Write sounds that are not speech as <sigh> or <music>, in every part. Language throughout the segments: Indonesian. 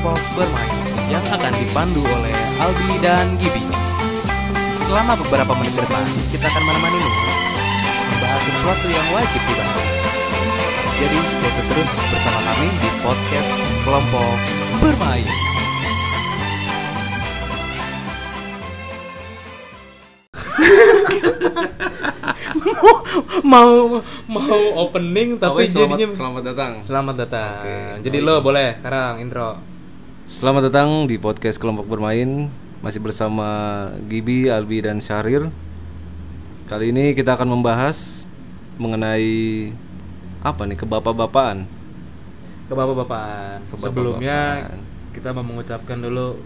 kelompok bermain yang akan dipandu oleh Albi dan Gibi. Selama beberapa menit ke depan, kita akan menemanimu membahas sesuatu yang wajib dibahas. Jadi stay tune terus bersama kami di podcast kelompok bermain. <laughs> mau mau opening tapi Oke, selamat, jadinya selamat datang. Selamat datang. Oke, Jadi lo boleh sekarang intro. Selamat datang di podcast kelompok bermain. Masih bersama Gibi, Albi dan Syahrir. Kali ini kita akan membahas mengenai apa nih kebapak-bapaan. Ke bapak-bapak. Ke Sebelumnya kita mau mengucapkan dulu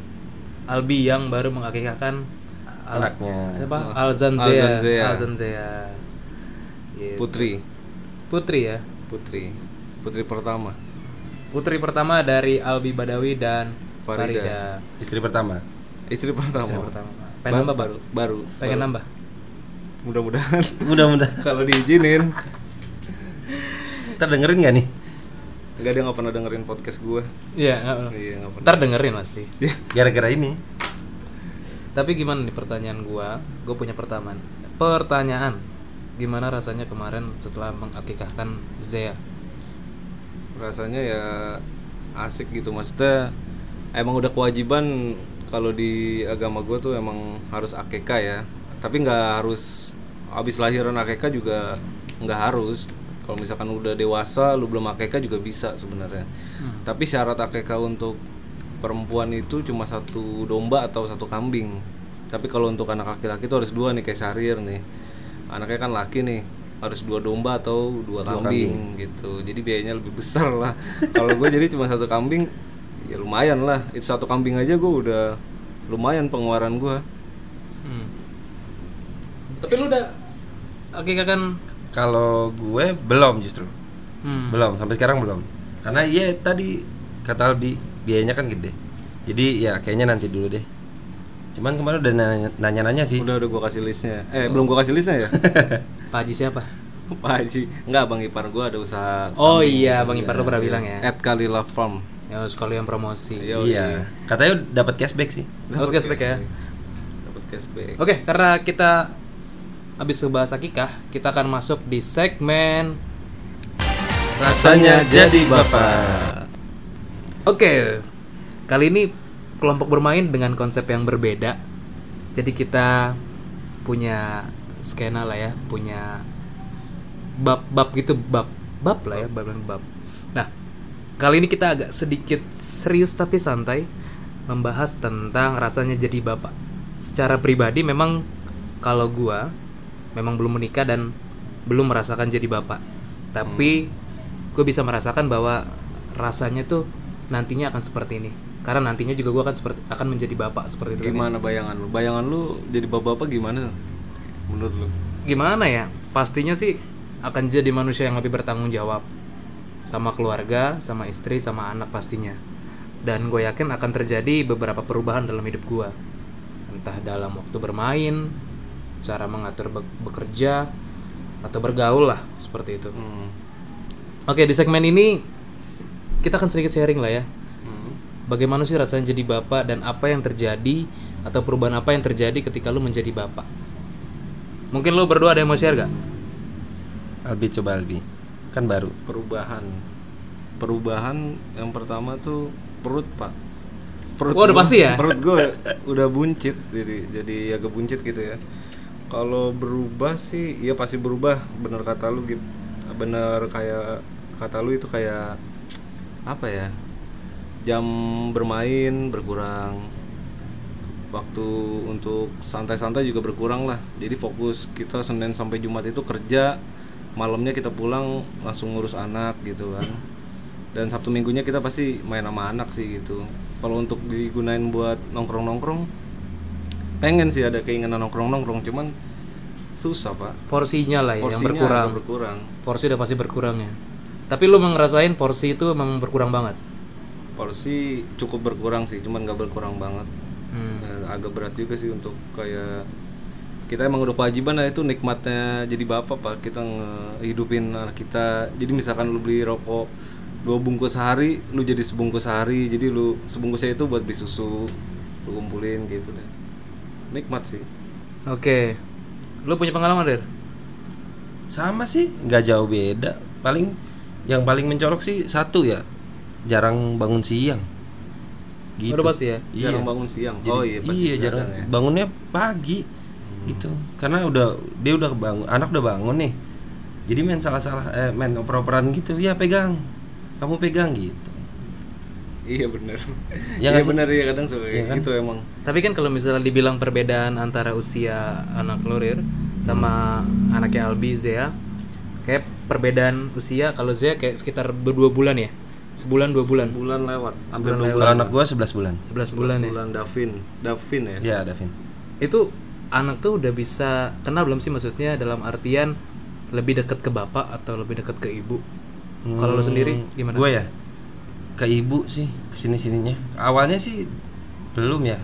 Albi yang baru mengakikahkan al- Anaknya. Siapa? Alzanzea. Alzanzea. Alzanzea. Gitu. Putri, Putri ya. putri, putri pertama. Putri pertama dari Albi Badawi dan Farida. Farida. Istri pertama. Istri pertama. Istri pertama. Pengen Ba- nambah, baru, baru. Pengen baru. nambah? Mudah-mudahan <laughs> Mudah-mudahan. kalau diizinin. Ntar dengerin gak nih? Enggak dia nggak pernah dengerin podcast gue. Iya, nggak Iya nggak pernah. Ntar dengerin pasti. Ya, Gara-gara ini. Tapi gimana nih pertanyaan gua? Gue punya pertanyaan. Pertanyaan. Gimana rasanya kemarin setelah mengakikahkan Zea? Rasanya ya asik gitu. Maksudnya emang udah kewajiban kalau di agama gue tuh emang harus akekah ya. Tapi nggak harus abis lahiran akekah juga nggak harus. Kalau misalkan udah dewasa lu belum akekah juga bisa sebenarnya. Tapi syarat akekah untuk perempuan itu cuma satu domba atau satu kambing. Tapi kalau untuk anak laki-laki itu harus dua nih kayak Syahrir nih. Anaknya kan laki nih harus dua domba atau dua, kambing, gitu jadi biayanya lebih besar lah kalau gue jadi cuma satu kambing ya lumayan lah itu satu kambing aja gue udah lumayan pengeluaran gue Hmm. Tapi lu udah akikahkan Kalau gue belum justru. hmm. Belum, sampai sekarang belum. Karena iya tadi kata Albi, biayanya kan gede. Jadi ya kayaknya nanti dulu deh. Cuman kemarin udah nanya- nanya-nanya sih. udah udah gue kasih listnya eh belum gue kasih listnya ya <laughs> Pak Haji siapa? <laughs> Pak Haji nggak bang ipar gue ada usaha Oh iya, gitu. Bang Ipar lu pernah bilang ya. at Kalila Farm Ya sekalian promosi. Iya, iya. Katanya dapat cashback sih. Dapat cashback ya. dapat cashback Oke, karena kita habis ngebahas akikah, kita akan masuk di segmen Rasanya jadi bapak. Oke, kali ini kelompok bermain dengan konsep yang berbeda. Jadi kita punya skena lah ya, punya bab-bab gitu, bab bab lah ya, bab bab. Nah, kali ini kita agak sedikit serius tapi santai membahas tentang rasanya jadi bapak. Secara pribadi memang kalau gua memang belum menikah dan belum merasakan jadi bapak. Tapi gue bisa merasakan bahwa rasanya tuh nantinya akan seperti ini. Karena nantinya juga gue akan seperti akan menjadi bapak seperti itu. kan ya. gimana bayangan lu bayangan lu jadi bapak-bapak gimana menurut lu Gimana ya? Pastinya sih akan jadi manusia yang lebih bertanggung jawab sama keluarga, sama istri, sama anak pastinya. Dan gue yakin akan terjadi beberapa perubahan dalam hidup gue. Entah dalam waktu bermain, cara mengatur be- bekerja, atau bergaul lah seperti itu. Hmm. Oke di segmen ini kita akan sedikit sharing lah ya. Hmm. Bagaimana sih rasanya jadi bapak dan apa yang terjadi atau perubahan apa yang terjadi ketika lu menjadi bapak? Mungkin lu berdua ada yang mau share gak? Albi coba Albi. Kan baru. perubahan perubahan yang pertama tuh perut pak perut Wah, udah pasti ya? perut gue udah buncit jadi jadi agak buncit gitu ya kalau berubah sih ya pasti berubah bener kata lu bener kayak kata lu itu kayak apa ya jam bermain berkurang waktu untuk santai-santai juga berkurang lah jadi fokus kita Senin sampai Jumat itu kerja malamnya kita pulang langsung ngurus anak gitu kan dan Sabtu Minggunya kita pasti main sama anak sih gitu kalau untuk digunain buat nongkrong-nongkrong pengen sih ada keinginan nongkrong-nongkrong cuman susah pak Porsinya lah ya yang Porsinya berkurang. agak berkurang Porsi udah pasti berkurang ya. Tapi lu ngerasain porsi itu memang berkurang banget. porsi cukup berkurang sih cuman nggak berkurang banget Hmm. Eh, agak berat juga sih untuk kayak kita emang udah kewajiban lah itu nikmatnya jadi bapak pak. Kita ngehidupin anak kita. Jadi misalkan lu beli rokok dua bungkus sehari lu jadi sebungkus sehari. Jadi lu sebungkusnya itu buat beli susu lu kumpulin gitu deh. Nikmat sih. Oke. Lu punya pengalaman, Der? sama sih nggak jauh beda. Paling yang paling mencolok sih satu ya jarang bangun siang gitu. Udah pasti ya? iya. Jarang bangun siang. Jadi- oh iya pasti iya jarang. ya. bangunnya pagi gitu. Karena udah dia udah bangun anak udah bangun nih. Jadi main salah-salah eh, main oper-operan gitu ya pegang. Kamu pegang gitu. Iya bener. <laughs> Iya iya bener ya kadang suka Iya kan? gitu emang. Tapi kan kalau misalnya dibilang perbedaan antara usia anak Der, sama anaknya Albi, Zea, kayak perbedaan usia kalau Zea kayak sekitar berdua bulan ya? Sebulan dua bulan? bulan lewat. Hampir Sebulan dua lewat. kalau anak gua 11 bulan. 11 bulan ya? bulan. Davin. Davin ya? Ya Davin. Itu anak tuh udah bisa kenal belum sih? Maksudnya dalam artian lebih dekat ke bapak atau lebih dekat ke ibu? Kalau lo sendiri gimana? gue ya ke ibu sih ke sini sininya awalnya sih belum ya.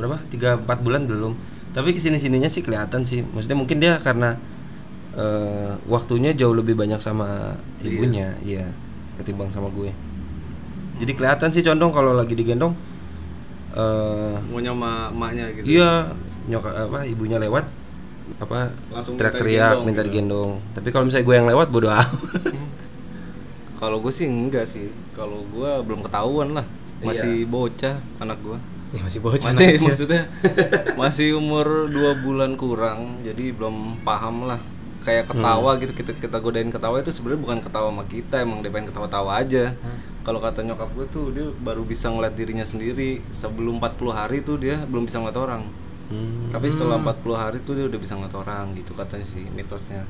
Berapa? Tiga empat bulan belum. Tapi ke sini sininya sih kelihatan sih. Maksudnya mungkin dia karena eh, waktunya jauh lebih banyak sama ibunya iya ketimbang sama gue. Jadi kelihatan sih condong kalau lagi digendong eh maunya sama emaknya gitu. iya nyokap apa ibunya lewat apa Langsung minta teriak-teriak digendong minta gitu. digendong. Tapi kalau misalnya gue yang lewat bodo amat. <laughs> Kalau gue sih enggak sih. Kalau gue belum ketahuan lah. Masih bocah anak gue. Ya masih bocah. Masih <laughs> maksudnya masih umur dua bulan kurang jadi belum paham lah kayak ketawa gitu kita kita godain ketawa itu sebenarnya bukan ketawa sama kita emang dia pengen ketawa-tawa aja. Kalau kata nyokap gue tuh dia baru bisa ngeliat dirinya sendiri sebelum 40 hari tuh dia belum bisa ngeliat orang. Hmm. tapi setelah 40 hari tuh dia udah bisa ngeliat orang gitu katanya sih mitosnya.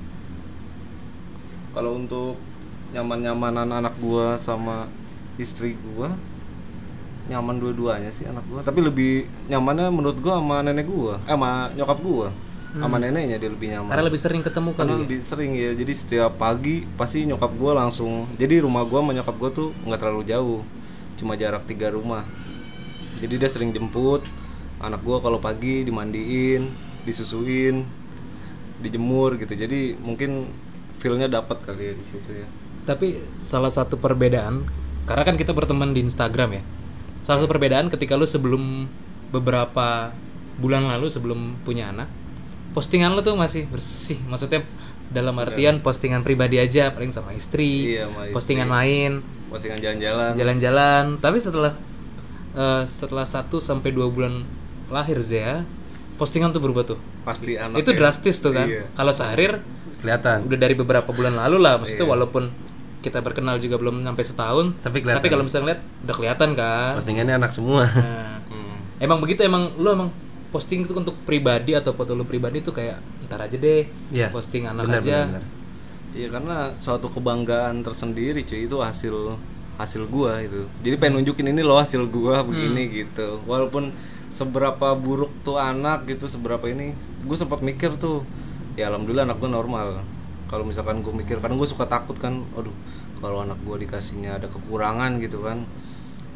Kalau untuk nyaman-nyamanan anak gua sama istri gua nyaman dua-duanya sih anak gua. Tapi lebih nyamannya menurut gua sama nenek gua eh sama nyokap gua sama neneknya dia lebih nyaman. Karena lebih sering ketemu kali karena ya? lebih sering ya. Jadi setiap pagi pasti nyokap gua langsung jadi rumah gua sama nyokap gua tuh nggak terlalu jauh cuma jarak tiga rumah. Jadi dia sering jemput anak gua kalau pagi dimandiin disusuin dijemur gitu. Jadi mungkin feelnya dapat kali ya di situ ya. Tapi salah satu perbedaan karena kan kita berteman di Instagram ya. Salah satu perbedaan ketika lu sebelum beberapa bulan lalu sebelum punya anak, postingan lu tuh masih bersih. Maksudnya dalam artian postingan pribadi aja paling sama istri, Iya, sama istri. postingan main, postingan jalan-jalan jalan-jalan. Tapi setelah eh, setelah 1 sampai 2 bulan lahir Zea, postingan tuh berubah tuh. pasti anak Itu ya. drastis tuh kan. Iya. Kalau sehari kelihatan udah dari beberapa bulan lalu lah maksudnya Iya. walaupun kita berkenal juga belum sampai setahun Tapi kelihatan. kalau misalnya lihat udah kelihatan kan postingannya anak semua Nah, Hmm. emang begitu emang lu emang posting itu untuk pribadi atau foto lu pribadi tuh kayak ntar aja deh Iya. posting anak Benar, aja benar, benar. Iya karena suatu kebanggaan tersendiri cuy itu hasil hasil gua itu. Jadi pengen nunjukin ini loh hasil gua begini gitu. Walaupun seberapa buruk tuh anak gitu, seberapa ini, gue sempat mikir tuh, ya alhamdulillah anak gua normal. Kalau misalkan gue mikir, kadang gue suka takut kan, aduh kalau anak gua dikasihnya ada kekurangan gitu kan,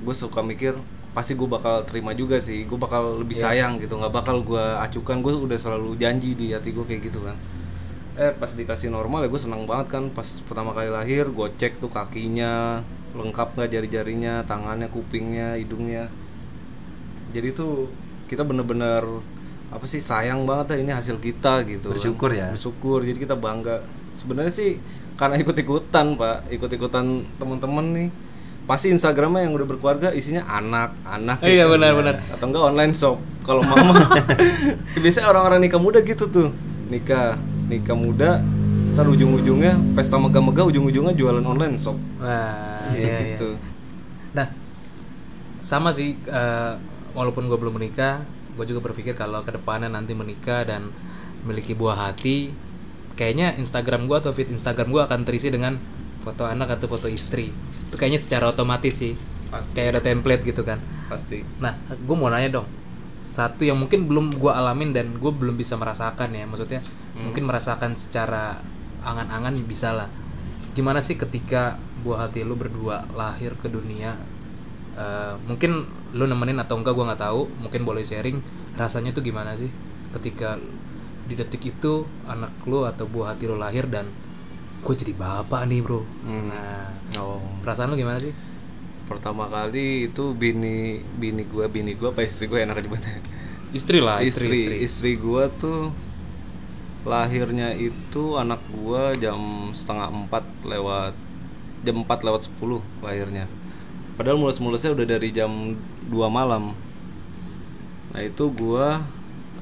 gue suka mikir pasti gue bakal terima juga sih, gue bakal lebih sayang gitu, nggak bakal gua acukan, gue udah selalu janji di hati gue kayak gitu kan. Eh pas dikasih normal ya gue senang banget kan. Pas pertama kali lahir gue cek tuh kakinya lengkap nggak jari-jarinya tangannya kupingnya hidungnya. Jadi tuh kita bener-bener apa sih sayang banget ya ini hasil kita gitu kan. Bersyukur ya. bersyukur. Jadi kita bangga. Sebenarnya sih karena ikut-ikutan pak. Ikut-ikutan teman-teman nih pasti Instagramnya yang udah berkeluarga isinya anak anak Iya, gitu. benar-benar. atau enggak online shop kalau mama <laughs> <laughs> biasanya orang-orang nikah muda gitu tuh nikah nikah muda ntar ujung-ujungnya pesta megah-megah ujung-ujungnya jualan online shop nah Iya, <laughs> iya, iya. gitu nah sama sih eh, walaupun gue belum menikah gue juga berpikir kalau ke depannya nanti menikah dan memiliki buah hati kayaknya Instagram gue atau feed Instagram gue akan terisi dengan foto anak atau foto istri. Itu kayaknya secara otomatis sih. Pasti. kayak ada template gitu kan. Pasti. Nah gue mau nanya dong. Satu yang mungkin belum gue alamin dan gue belum bisa merasakan ya maksudnya mungkin merasakan secara angan-angan bisa lah. Gimana sih ketika buah hati lu berdua lahir ke dunia? Eh, mungkin lu nemenin atau enggak gue nggak tahu. Mungkin boleh sharing. Rasanya tuh gimana sih ketika di detik itu anak lu atau buah hati lu lahir dan gue jadi bapak nih bro Hmm. nah Oh. perasaan lu gimana sih Pertama kali itu bini bini gua, bini gua apa istri gua enak nyebutnya. istri lah istri, istri istri, istri gua tuh lahirnya itu anak gua jam setengah empat lewat jam 4 lewat 10 lahirnya padahal mulus-mulusnya udah dari jam 2 malam nah itu gua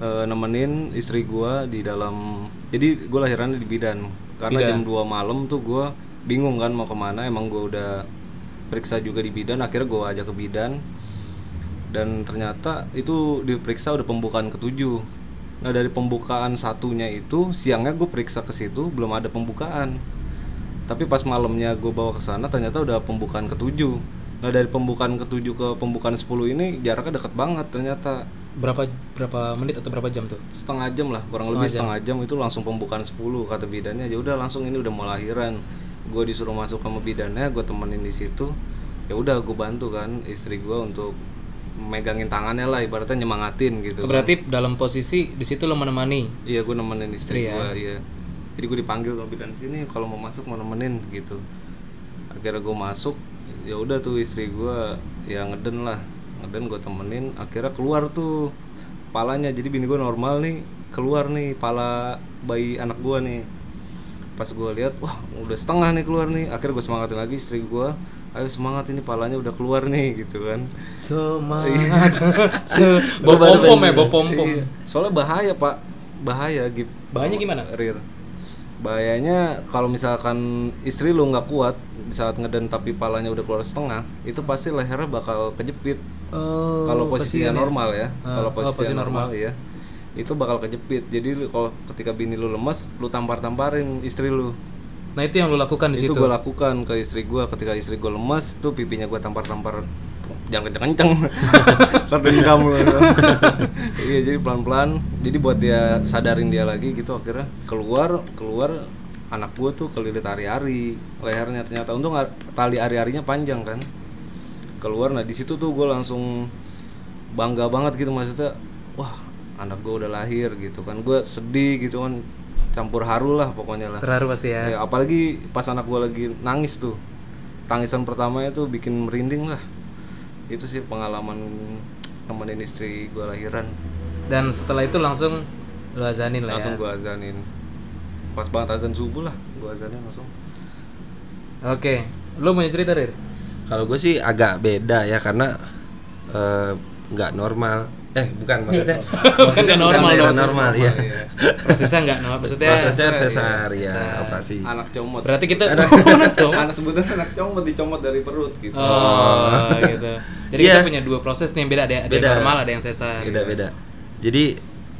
eh, nemenin istri gua di dalam jadi gua lahirannya di bidan. Karena Bidan. jam 2 malam tuh gua bingung kan mau ke mana emang gua udah periksa juga di bidan akhirnya gua ajak ke bidan. Dan ternyata itu diperiksa udah pembukaan ketujuh. Nah dari pembukaan satunya itu siangnya gue periksa ke situ belum ada pembukaan. Tapi pas malamnya gue bawa ke sana ternyata udah pembukaan ketujuh. Nah dari pembukaan ketujuh ke pembukaan 10 ini jaraknya deket banget ternyata berapa berapa menit atau berapa jam tuh? Setengah jam lah kurang lebih setengah jam. Itu langsung pembukaan 10 kata bidannya. Ya udah langsung ini udah mau lahiran. Gue disuruh masuk sama bidannya gue temenin di situ. Ya udah gue bantu kan istri gue untuk megangin tangannya lah ibaratnya nyemangatin gitu berarti dalam posisi di situ lo menemani? Iya gue nemenin istri Istri ya. gue iya. Jadi gue dipanggil sama bidan sini kalau mau masuk mau nemenin gitu. Akhirnya gue masuk ya udah tuh istri gue ya ngeden lah ngeden gue temenin akhirnya keluar tuh palanya. Jadi bini gue normal nih keluar nih pala bayi anak gue nih. Pas gue lihat wah udah setengah nih keluar nih. Akhirnya gue semangatin lagi istri gue ayo semangat ini palanya udah keluar nih gitu kan. Semangat. <laughs> Se- bawa pom pom ya bawa pom pom Iya. soalnya bahaya pak. Bahaya gitu Bahayanya gimana? Rir bahayanya kalau misalkan istri lu nggak kuat di saat ngeden tapi palanya udah keluar setengah itu pasti lehernya bakal kejepit. Oh, kalau posisinya ya. normal ya. Ah, kalau oh, posisinya posisi normal, ya itu bakal kejepit. Jadi lu- kalau ketika bini lu lemes lu tampar tamparin istri lu. Nah itu yang lo lakukan di itu situ. gue lakukan ke istri gue ketika istri gue lemas tuh pipinya gue tampar tampar jangan kenceng kenceng terdendam lu. <laughs> Iya jadi pelan pelan jadi buat dia sadarin dia lagi gitu akhirnya keluar keluar anak gue tuh kelilit ari-ari lehernya. Ternyata untung tali ari-arinya panjang kan. Keluar nah di situ tuh gue langsung bangga banget gitu maksudnya wah anak gue udah lahir gitu kan. Gue sedih gitu kan. Campur haru lah pokoknya lah. Terharu pasti ya. Ya, apalagi pas anak gue lagi nangis tuh. Tangisan pertamanya tuh bikin merinding lah itu sih pengalaman nemenin istri gue lahiran dan setelah itu langsung lo azanin lah langsung ya gue azanin pas banget azan subuh lah gue azanin langsung oke lo punya cerita Rir? Kalau gue sih agak beda ya karena eh, nggak normal. Eh bukan maksudnya. maksudnya Nggak bukan normal dong. normal ya. prosesnya nggak no, maksudnya Prosesnya sesar ya operasi. anak comot berarti kita anak <laughs> sebutan anak comot dicomot dari perut gitu oh gitu jadi Iya. kita punya dua proses nih yang beda ada, ada Beda. yang normal ada yang sesar Beda beda. Jadi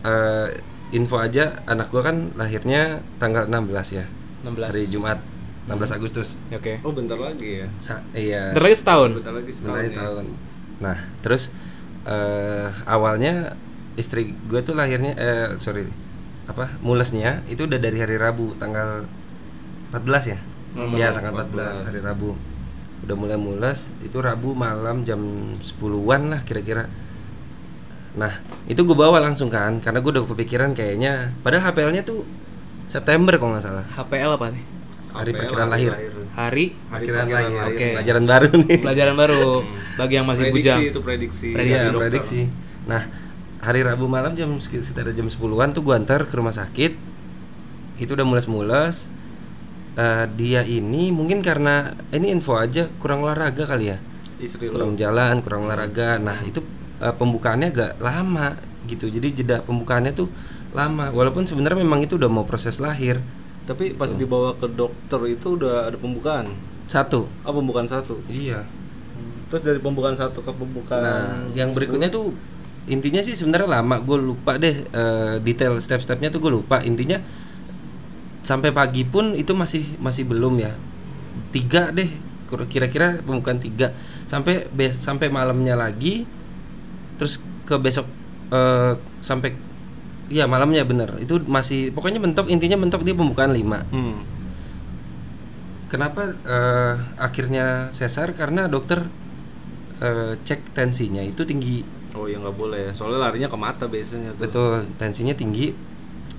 eh, info aja anak gua kan lahirnya tanggal 16 ya. 16 Hari Jumat 16 Agustus. oke oh bentar lagi ya Sa iya. Bentar lagi setahun bentar lagi setahun Mulai ya. tahun. Nah, terus eh awalnya istri gue tuh lahirnya eh sorry apa mulesnya itu udah dari hari Rabu tanggal 14 ya? Iya tanggal 14 hari Rabu. Udah mulai mules itu Rabu malam jam 10-an lah kira-kira. Nah itu gue bawa langsung kan karena gue udah kepikiran kayaknya padahal HPL-nya tuh September kalau nggak salah HPL apa nih hari HPL, perkiraan hari lahir. hari Hari Perkiraan lahir. Oke. Pelajaran baru nih. pelajaran baru bagi yang masih prediksi bujang itu prediksi Prediksi Iya, dokter. prediksi. Nah, hari Rabu malam jam sekitar jam 10-an tuh gua antar ke rumah sakit. Itu udah mules-mules. Eh, dia ini mungkin karena ini info aja kurang olahraga kali ya. istri Kurang jalan, kurang olahraga. Nah, itu eh, pembukaannya agak lama gitu. Jadi jeda pembukaannya tuh lama. Walaupun sebenarnya memang itu udah mau proses lahir. Tapi pas dibawa ke dokter itu udah ada pembukaan Satu. oh pembukaan satu Iya. terus dari pembukaan satu ke pembukaan Nah, yang berikutnya tuh intinya sih sebenarnya lama. Gue lupa deh eh, detail step-stepnya tuh gue lupa. Intinya sampai pagi pun itu masih masih belum ya. Tiga deh kira-kira pembukaan tiga sampai be- sampai malamnya lagi terus ke besok eh, sampai Iya malamnya bener. Itu masih pokoknya mentok intinya mentok dia pembukaan 5 hmm. Kenapa eh, akhirnya sesar? Karena dokter eh, cek tensinya itu tinggi. Oh ya nggak boleh. Ya soalnya larinya ke mata biasanya tuh. Betul, tensinya tinggi.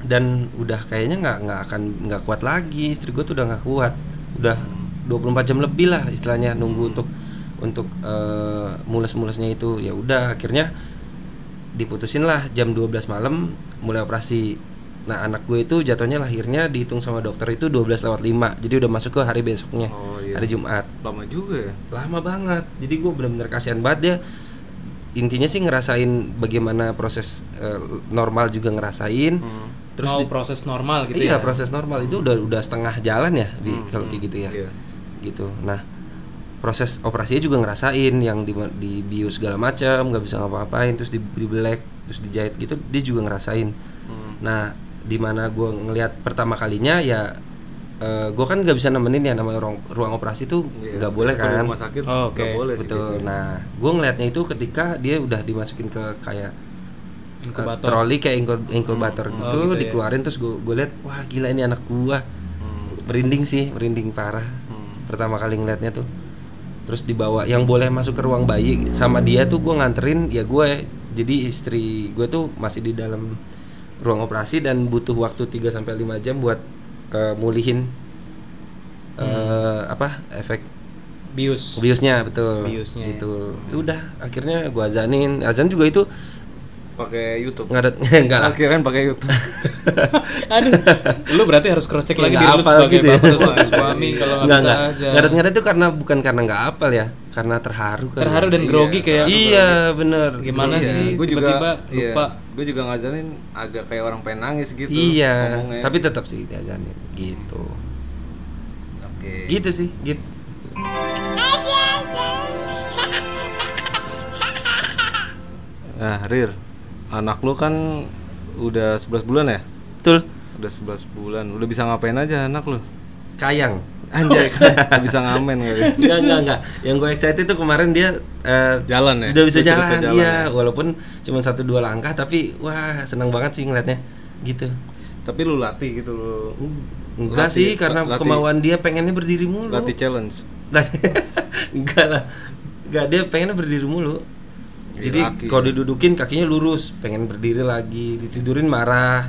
Dan udah kayaknya nggak nggak akan nggak kuat lagi. Istri gue tuh udah nggak kuat. Udah 24 jam lebih lah istilahnya nunggu untuk untuk eh, mules-mulesnya itu. Ya udah akhirnya diputusin lah jam 12 malam mulai operasi. Nah anak gue itu jatuhnya lahirnya dihitung sama dokter itu 12 lewat 5 jadi udah masuk ke hari besoknya Oh, iya. hari Jumat. Lama juga ya? Lama banget jadi gue benar-benar kasihan banget dia. Intinya sih ngerasain bagaimana proses eh, normal juga ngerasain. Terus oh, di- proses normal gitu iya ya. proses normal. Itu udah udah setengah jalan ya Hmm, kalau kayak gitu ya. Iya. gitu. Nah proses operasinya juga ngerasain yang di, di bius segala macam nggak bisa ngapa-ngapain terus di, dibelek terus dijahit gitu dia juga ngerasain Hmm. nah di mana gue ngelihat pertama kalinya ya gue kan nggak bisa nemenin ya namanya ruang, ruang operasi tuh Iya, nggak boleh kalau di kan rumah sakit Oh, oke. nggak boleh sih betul biasanya. nah gue ngelihatnya itu ketika dia udah dimasukin ke kayak uh, Inkubator. troli kayak inku- inkubator gitu, Oh, gitu ya. dikeluarin terus gue gue lihat wah gila ini anak gua Hmm. merinding sih merinding parah Hmm. pertama kali ngeliatnya tuh terus dibawa yang boleh masuk ke ruang bayi sama dia tuh gue nganterin ya gue. Jadi istri gue tuh masih di dalam ruang operasi dan butuh waktu 3 sampai 5 jam buat eh, mulihin eh, apa efek bius. Biusnya betul. Biusnya, ya. itu udah akhirnya gue azanin. Azan juga itu pakai YouTube. Ngadat <laughs> enggak lah. Akhirnya pakai YouTube. <laughs> Aduh. Lu berarti harus cross check lagi diri nggak lu sebagai gitu ya. bapak suami <laughs> kalau nggak Enggak, bisa enggak. aja. Ngadat-ngadat itu karena bukan karena nggak apal ya, karena terharu kan. terharu dan Iya, grogi kayak Iya, bener. gimana Iya, sih? Gua juga tiba-tiba iya, lupa. Gue juga ngajarin agak kayak orang pengen nangis gitu Iya, ngomongnya. tapi tetap sih diajarin. Gitu. oke. Gitu sih, Gip. nah Rir anak lu kan udah 11 bulan ya Betul. udah 11 bulan udah bisa ngapain aja anak lu Kayang. anjay <laughs> bisa ngamen kali Enggak, enggak, enggak. Yang gue excited tuh kemarin dia eh, Jalan ya? Udah bisa jalan, jalan iya. ya? Walaupun cuma satu dua langkah tapi wah, senang banget sih ngeliatnya. Gitu. tapi lu latih gitu lu Enggak Latih- sih, karena latih- kemauan dia pengennya berdiri mulu. latih challenge <laughs> enggak lah enggak dia pengennya berdiri mulu jadi kalau didudukin kakinya lurus pengen berdiri lagi ditidurin marah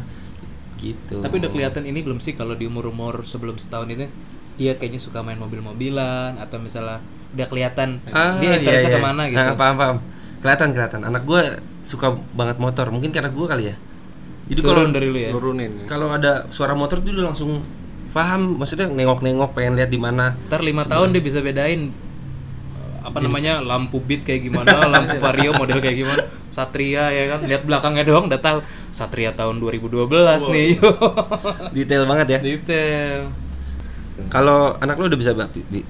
gitu. Tapi udah kelihatan ini belum sih kalau di umur umur sebelum setahun itu dia kayaknya suka main mobil-mobilan atau misalnya udah kelihatan ah, dia interestnya iya, iya. ke mana gitu. Ah, paham paham. Kelihatan kelihatan. Anak gue suka banget motor. Mungkin karena gue kali ya. Jadi kalau dari lu ya? Nurunin. kalau ada suara motor tuh dia langsung paham. Maksudnya nengok-nengok pengen lihat di mana. Ntar lima tahun dia bisa bedain apa namanya lampu beat kayak gimana <laughs> lampu vario model kayak gimana. Satria ya kan? Lihat belakangnya doang udah tahu. Satria tahun 2012 nih. <laughs> Detail banget ya. Detail. Kalau anak lu udah bisa bapi Bi?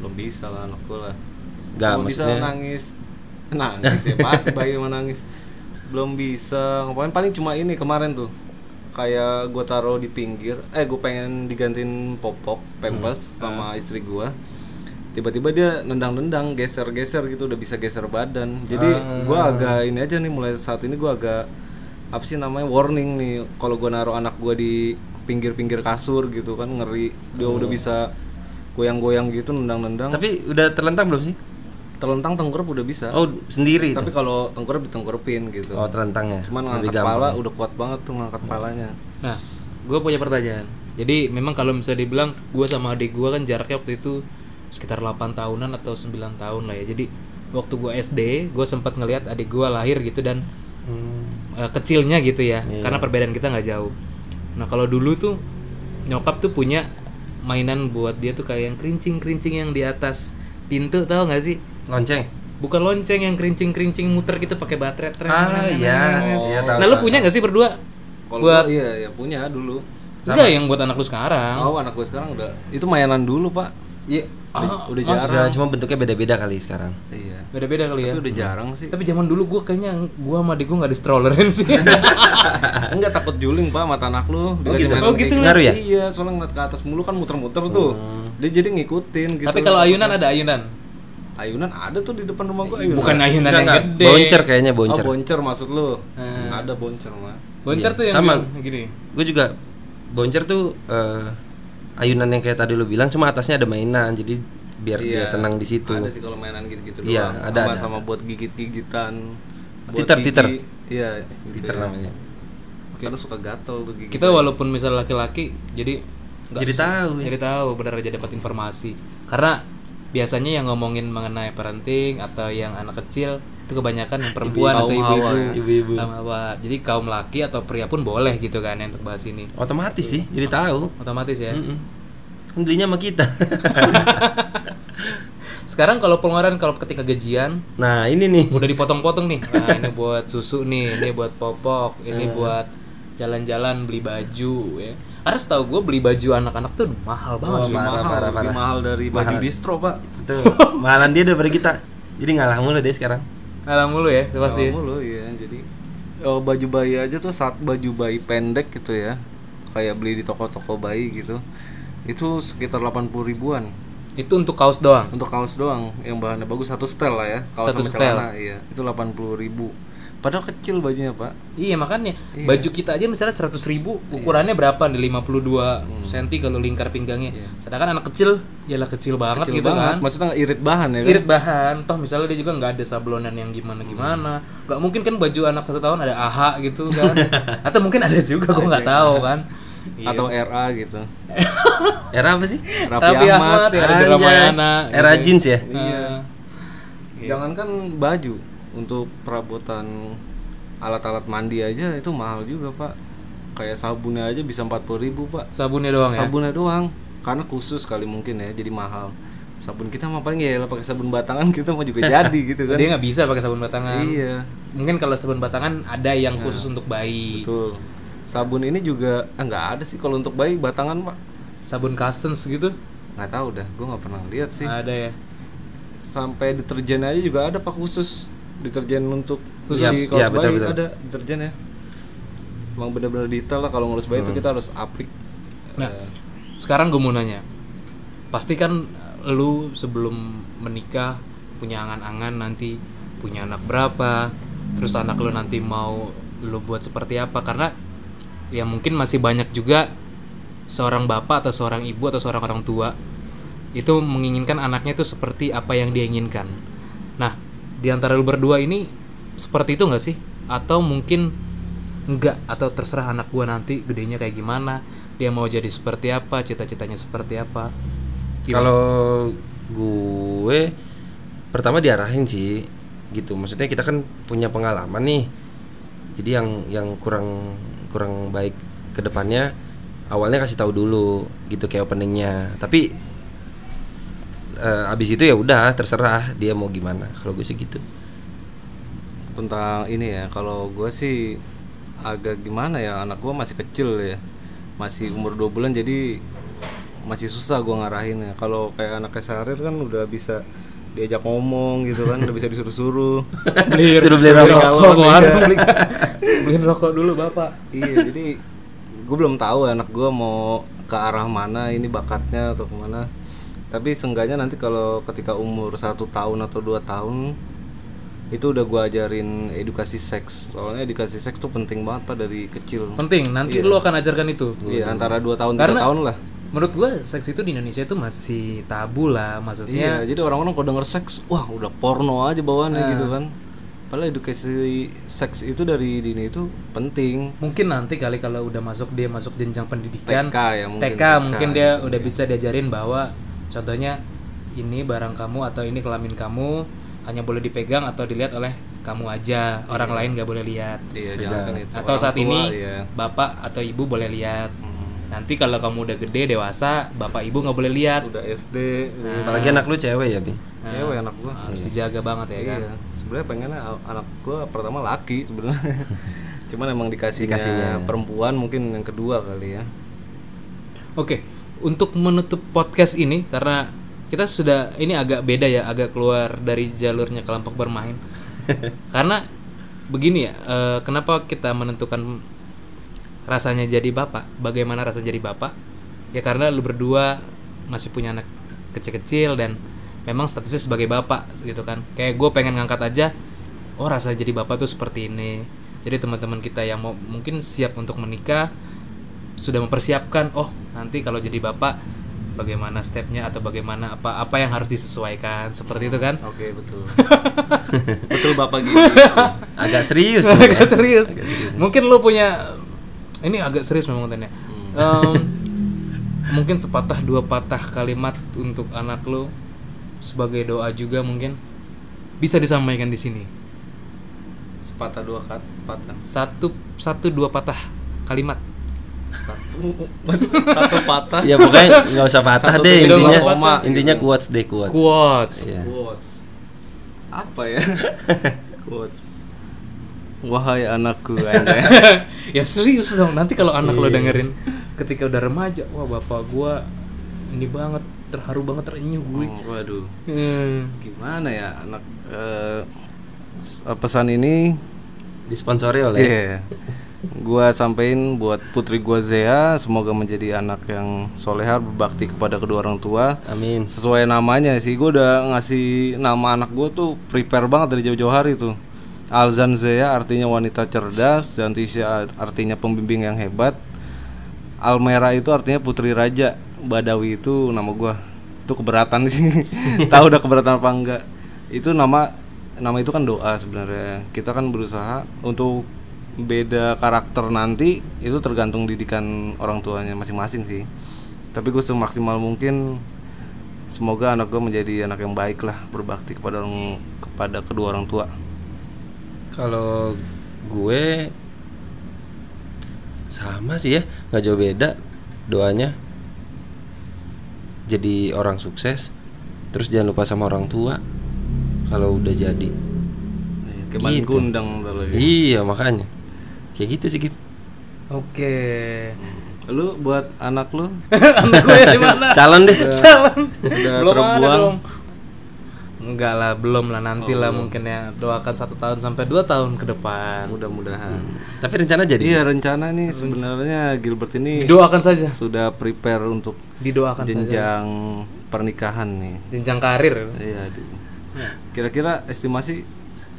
belum bisa lah anak gue lah. Nggak, belum bisa nangis. Nangis ya pasti bayi mau nangis. Belum bisa. Ngapain paling cuma ini kemarin tuh. Kayak gue taruh di pinggir. Eh gue pengen digantiin popok pempes sama istri gue tiba-tiba dia nendang-nendang geser-geser gitu udah bisa geser badan. Jadi gua agak ini aja nih mulai saat ini gua agak apa sih namanya warning nih. Kalau gua naruh anak gua di pinggir-pinggir kasur gitu kan ngeri. Dia udah bisa goyang-goyang gitu nendang-nendang. Tapi udah terlentang belum sih? Telentang tengkurap udah bisa. Oh sendiri tapi kalau tengkurap ditengkurapin gitu. Oh terlentang ya. cuman Lebih ngangkat gampang. pala udah kuat banget tuh ngangkat palanya. Nah, gue punya pertanyaan. Jadi memang kalau misalnya dibilang gue sama adik gue kan jaraknya waktu itu sekitar 8 tahunan atau 9 tahun lah ya. Jadi waktu gue SD, gue sempat ngelihat adik gue lahir gitu dan Hmm. eh, kecilnya gitu ya, Iya. karena perbedaan kita nggak jauh. Nah kalau dulu tuh nyokap tuh punya mainan buat dia tuh kayak yang kerincing-kerincing yang di atas pintu tahu nggak sih? Lonceng. Bukan lonceng yang kerincing-kerincing muter gitu pakai baterai. tren, Ah iya, iya tahu. Nah lu punya nggak sih berdua? kalau buat gua, iya ya punya dulu enggak yang buat anak lu sekarang? oh anak gue sekarang udah itu mainan dulu pak Iya. Ah, udah Mas, jarang Udah cuma bentuknya beda-beda kali sekarang. iya beda-beda kali ya. tapi udah jarang sih Tapi zaman dulu gua kayaknya gua sama adik gua nggak di strollerin sih. <laughs> enggak takut juling pak mata anak lu dikasih gitu? Oh, gitu, ngaruh ya? iya soalnya ngeliat ke atas mulu kan muter-muter tuh dia jadi ngikutin gitu Tapi kalau ayunan ada ayunan. ayunan ada tuh di depan rumah gua ayunan Bukan ayunan Enggak, yang enggak. gede. Boncer kayaknya oh boncer. boncer maksud lu Hmm. nggak ada boncer mah Boncer Iya, tuh yang sama. gini. Gue juga boncer tuh eh, ayunan yang kayak tadi lu bilang cuma atasnya ada mainan jadi biar dia senang di situ. Iya, ada sih kalau mainan gitu-gitu Iya, doang. ada, sama ada, sama buat gigit-gigitan Titer, gigi. titer. iya gitu Titer ya. namanya. karena suka gatel tuh gigi kita walaupun misal laki-laki jadi nggak Jadi tahu ya. jadi tahu benar aja dapat informasi karena biasanya yang ngomongin mengenai parenting atau yang anak kecil itu kebanyakan yang perempuan atau kaum ibu-ibu. Ibu-ibu. Jadi kaum laki atau pria pun boleh gitu kan yang untuk bahas ini Otomatis sih, jadi tahu. otomatis ya Mm-mm. Kan belinya sama kita. <laughs> sekarang kalau pengeluaran kalau ketika gajian nah, ini nih. udah dipotong-potong nih nah ini <laughs> buat susu nih ini buat popok ini Hmm. buat jalan-jalan beli baju ya karena setahu gue beli baju anak-anak tuh mahal banget Oh, parah, mahal, parah, lebih parah. mahal dari baju Mahal. distro pak. Tuh, <laughs> mahalan dia daripada kita. Jadi ngalah mulu deh sekarang. Ngalah mulu ya itu pasti. Mahal mulu ya jadi oh, baju bayi aja tuh saat baju bayi pendek gitu ya. Kayak beli di toko-toko bayi gitu. Itu sekitar 80 ribuan. Itu untuk kaos doang? Untuk kaos doang. Yang bahannya bagus satu setel lah ya. Kaos Satu sama setel. celana iya. Itu 80 ribu padahal kecil bajunya pak iya makanya Iya. baju kita aja misalnya 100 ribu ukurannya berapa nih 52 cm kalau lingkar pinggangnya Iya. sedangkan anak kecil yalah kecil banget kecil gitu banget kan maksudnya irit bahan ya kan irit bahan toh misalnya dia juga nggak ada sablonan yang gimana gimana nggak mungkin kan baju anak satu tahun ada AHA gitu kan <laughs> atau mungkin ada juga gue nggak tahu kan <laughs> Iya. atau RA gitu <laughs> Era apa sih? Raffi, Raffi Ahmad, Ahmad yang ada. Ramayana Era gitu. jeans ya? Iya. Iya. Jangankan baju untuk perabotan alat-alat mandi aja itu mahal juga pak. Kayak sabunnya aja bisa 40 ribu pak. sabunnya doang ya Sabunnya doang. Karena khusus kali mungkin ya jadi mahal. Sabun kita mah paling ya pakai sabun batangan <laughs> kita mah juga jadi gitu kan. dia nggak bisa pakai sabun batangan Iya mungkin kalau sabun batangan ada yang khusus untuk bayi betul. Sabun ini juga ah, nggak ada sih kalau untuk bayi batangan pak. sabun Cousins gitu Nggak tahu dah, gue nggak pernah lihat sih. ada ya Sampai deterjen aja juga ada pak khusus. Deterjen untuk Khusus. di Iya, kaos betul, bayi betul. ada deterjen ya. Emang benar-benar detail lah kalau ngurus bayi itu kita harus aplik. Nah. Eh, sekarang gue mau nanya pasti kan lu sebelum menikah punya angan-angan nanti punya anak berapa terus anak lu nanti mau lu buat seperti apa karena ya mungkin masih banyak juga seorang bapak atau seorang ibu atau seorang orang tua itu menginginkan anaknya itu seperti apa yang dia inginkan nah di antara lu berdua ini seperti itu nggak sih atau mungkin enggak atau terserah anak gua nanti gedenya kayak gimana dia mau jadi seperti apa cita-citanya seperti apa? Kalau gue pertama diarahin sih gitu. Maksudnya kita kan punya pengalaman nih. Jadi yang yang kurang kurang baik ke depannya awalnya kasih tahu dulu gitu kayak openingnya. Tapi eh, abis itu ya udah terserah dia mau gimana. Kalau gue sih gitu. tentang ini ya, kalau gue sih agak gimana ya, anak gue masih kecil ya, masih umur 2 bulan jadi masih susah gue ngarahinnya. Kalau kayak anak Sarir kan udah bisa diajak ngomong gitu kan, udah bisa disuruh-suruh. <laughs> beli Suruh beli rokok. rokok kemarin beli <laughs> beliin rokok dulu bapak iya jadi gue belum tahu anak gue mau ke arah mana ini bakatnya atau ke mana tapi seenggaknya nanti kalau ketika umur satu tahun atau dua tahun itu udah gue ajarin edukasi seks. Soalnya edukasi seks tuh penting banget pak dari kecil. Penting nanti lu akan ajarkan itu. Iya antara dua tahun tiga tahun lah. menurut gua seks itu di Indonesia itu masih tabu lah iya maksudnya jadi orang-orang kalau denger seks wah udah porno aja bawaannya Ah. gitu kan. Padahal edukasi seks itu dari dini itu penting. Mungkin nanti kali kalau udah masuk dia masuk jenjang pendidikan TK ya mungkin TK mungkin TK, dia gitu, udah bisa diajarin bahwa contohnya ini barang kamu atau ini kelamin kamu hanya boleh dipegang atau dilihat oleh kamu aja. Orang lain nggak boleh lihat. Iya jangan itu. Atau Orang saat tua, ini iya. bapak atau ibu boleh lihat. Hmm. nanti kalau kamu udah gede dewasa bapak ibu nggak boleh lihat. Udah SD Apalagi anak lu cewek ya, Bi. Nah, cewek anak gua. Harus dijaga banget ya kan? Iya. Sebenarnya pengennya anak gua pertama laki sebenarnya. <laughs> Cuman emang dikasihnya, Dikasihnya. perempuan mungkin yang kedua kali ya. Oke, untuk menutup podcast ini karena kita sudah ini agak beda ya, agak keluar dari jalurnya kelompok bermain. <laughs> karena begini ya, eh, kenapa kita menentukan rasanya jadi bapak? Bagaimana rasanya jadi bapak? Ya karena lu berdua masih punya anak kecil-kecil dan memang statusnya sebagai bapak gitu kan. Kayak gue pengen ngangkat aja, oh rasanya jadi bapak tuh seperti ini. Jadi teman-teman kita yang mau mungkin siap untuk menikah sudah mempersiapkan oh nanti kalau jadi bapak bagaimana stepnya atau bagaimana apa apa yang harus disesuaikan seperti itu kan oke betul <laughs> betul bapak gitu Agak serius tuh. <laughs> ya. agak serius mungkin lu punya ini agak serius memang tanya. Hmm. Em, <laughs> mungkin sepatah dua patah kalimat untuk anak lo sebagai doa juga mungkin bisa disampaikan di sini. Sepatah dua kat, patah. Satu satu dua patah kalimat. Satu, satu patah. ya pokoknya nggak usah patah Satu deh intinya koma, intinya gitu. quotes deh quotes Quotes. Iya. Quotes. Apa ya? <laughs> Quotes. Wahai anakku, <laughs> ya serius dong nanti kalau anak lo Iya. dengerin ketika udah remaja wah bapak gua ini banget terharu banget terenyuh gue Hmm, waduh. Hmm. Gimana ya anak eh, pesan ini disponsori oleh Iya. Gua sampein buat putri gua Zea semoga menjadi anak yang soleha berbakti kepada kedua orang tua. amin Sesuai namanya sih gua udah ngasih nama anak gua tuh prepare banget dari jauh-jauh hari tuh. Alzan Zea artinya wanita cerdas, Zantisha artinya pembimbing yang hebat. Almera itu artinya putri raja, Badawi itu nama gua. Itu keberatan sih. <laughs> Tahu udah keberatan apa enggak? Itu nama nama itu kan doa sebenarnya. Kita kan berusaha untuk beda karakter nanti itu tergantung didikan orang tuanya masing-masing sih. Tapi gue semaksimal mungkin semoga anak gue menjadi anak yang baik lah, berbakti kepada orang kepada kedua orang tua. kalau gue sama sih ya nggak jauh beda doanya jadi orang sukses terus jangan lupa sama orang tua kalau udah jadi Kayak banding Gitu. gundang ntar lagi. iya makanya kayak gitu sih Gip oke. Lu buat anak lu? <laughs> Anak gue di mana? Calon deh. Calon. Sudah belum ada terbuang. dong. Enggak lah belum lah. Nanti lah mungkin ya. Doakan satu tahun sampai dua tahun ke depan. Mudah-mudahan. tapi rencana jadi Iya rencana nih sebenarnya Gilbert ini didoakan saja. sudah prepare untuk didoakan saja. jenjang pernikahan nih. jenjang karir. Iya. aduh. Kira-kira estimasi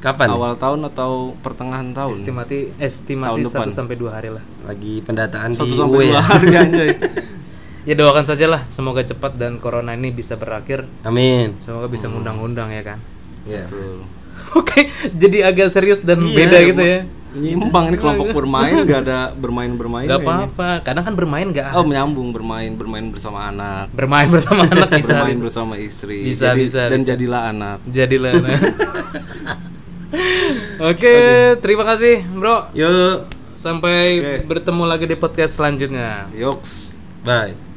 kapan nih? awal tahun atau pertengahan tahun? estimasi Tahun estimasi depan. satu sampai dua hari lah lagi pendataan Satu di sampai UE dua ya hari <laughs> anjay. ya doakan saja lah semoga cepat dan corona ini bisa berakhir amin semoga bisa ngundang-undang ya kan Iya. Betul. <laughs> oke jadi agak serius dan Iya, beda gitu ya Nyimpang ini kelompok <laughs> bermain gak ada bermain-bermain Gak apa-apa, kadang kan bermain gak Oh menyambung bermain bermain bersama anak bermain bersama anak bisa, bermain bisa. bersama istri Bisa, Jadi- bisa, dan bisa. jadilah anak jadilah. <laughs> Oke, terima kasih, Bro. yuk Sampai Oke. bertemu lagi di podcast selanjutnya. yoks bye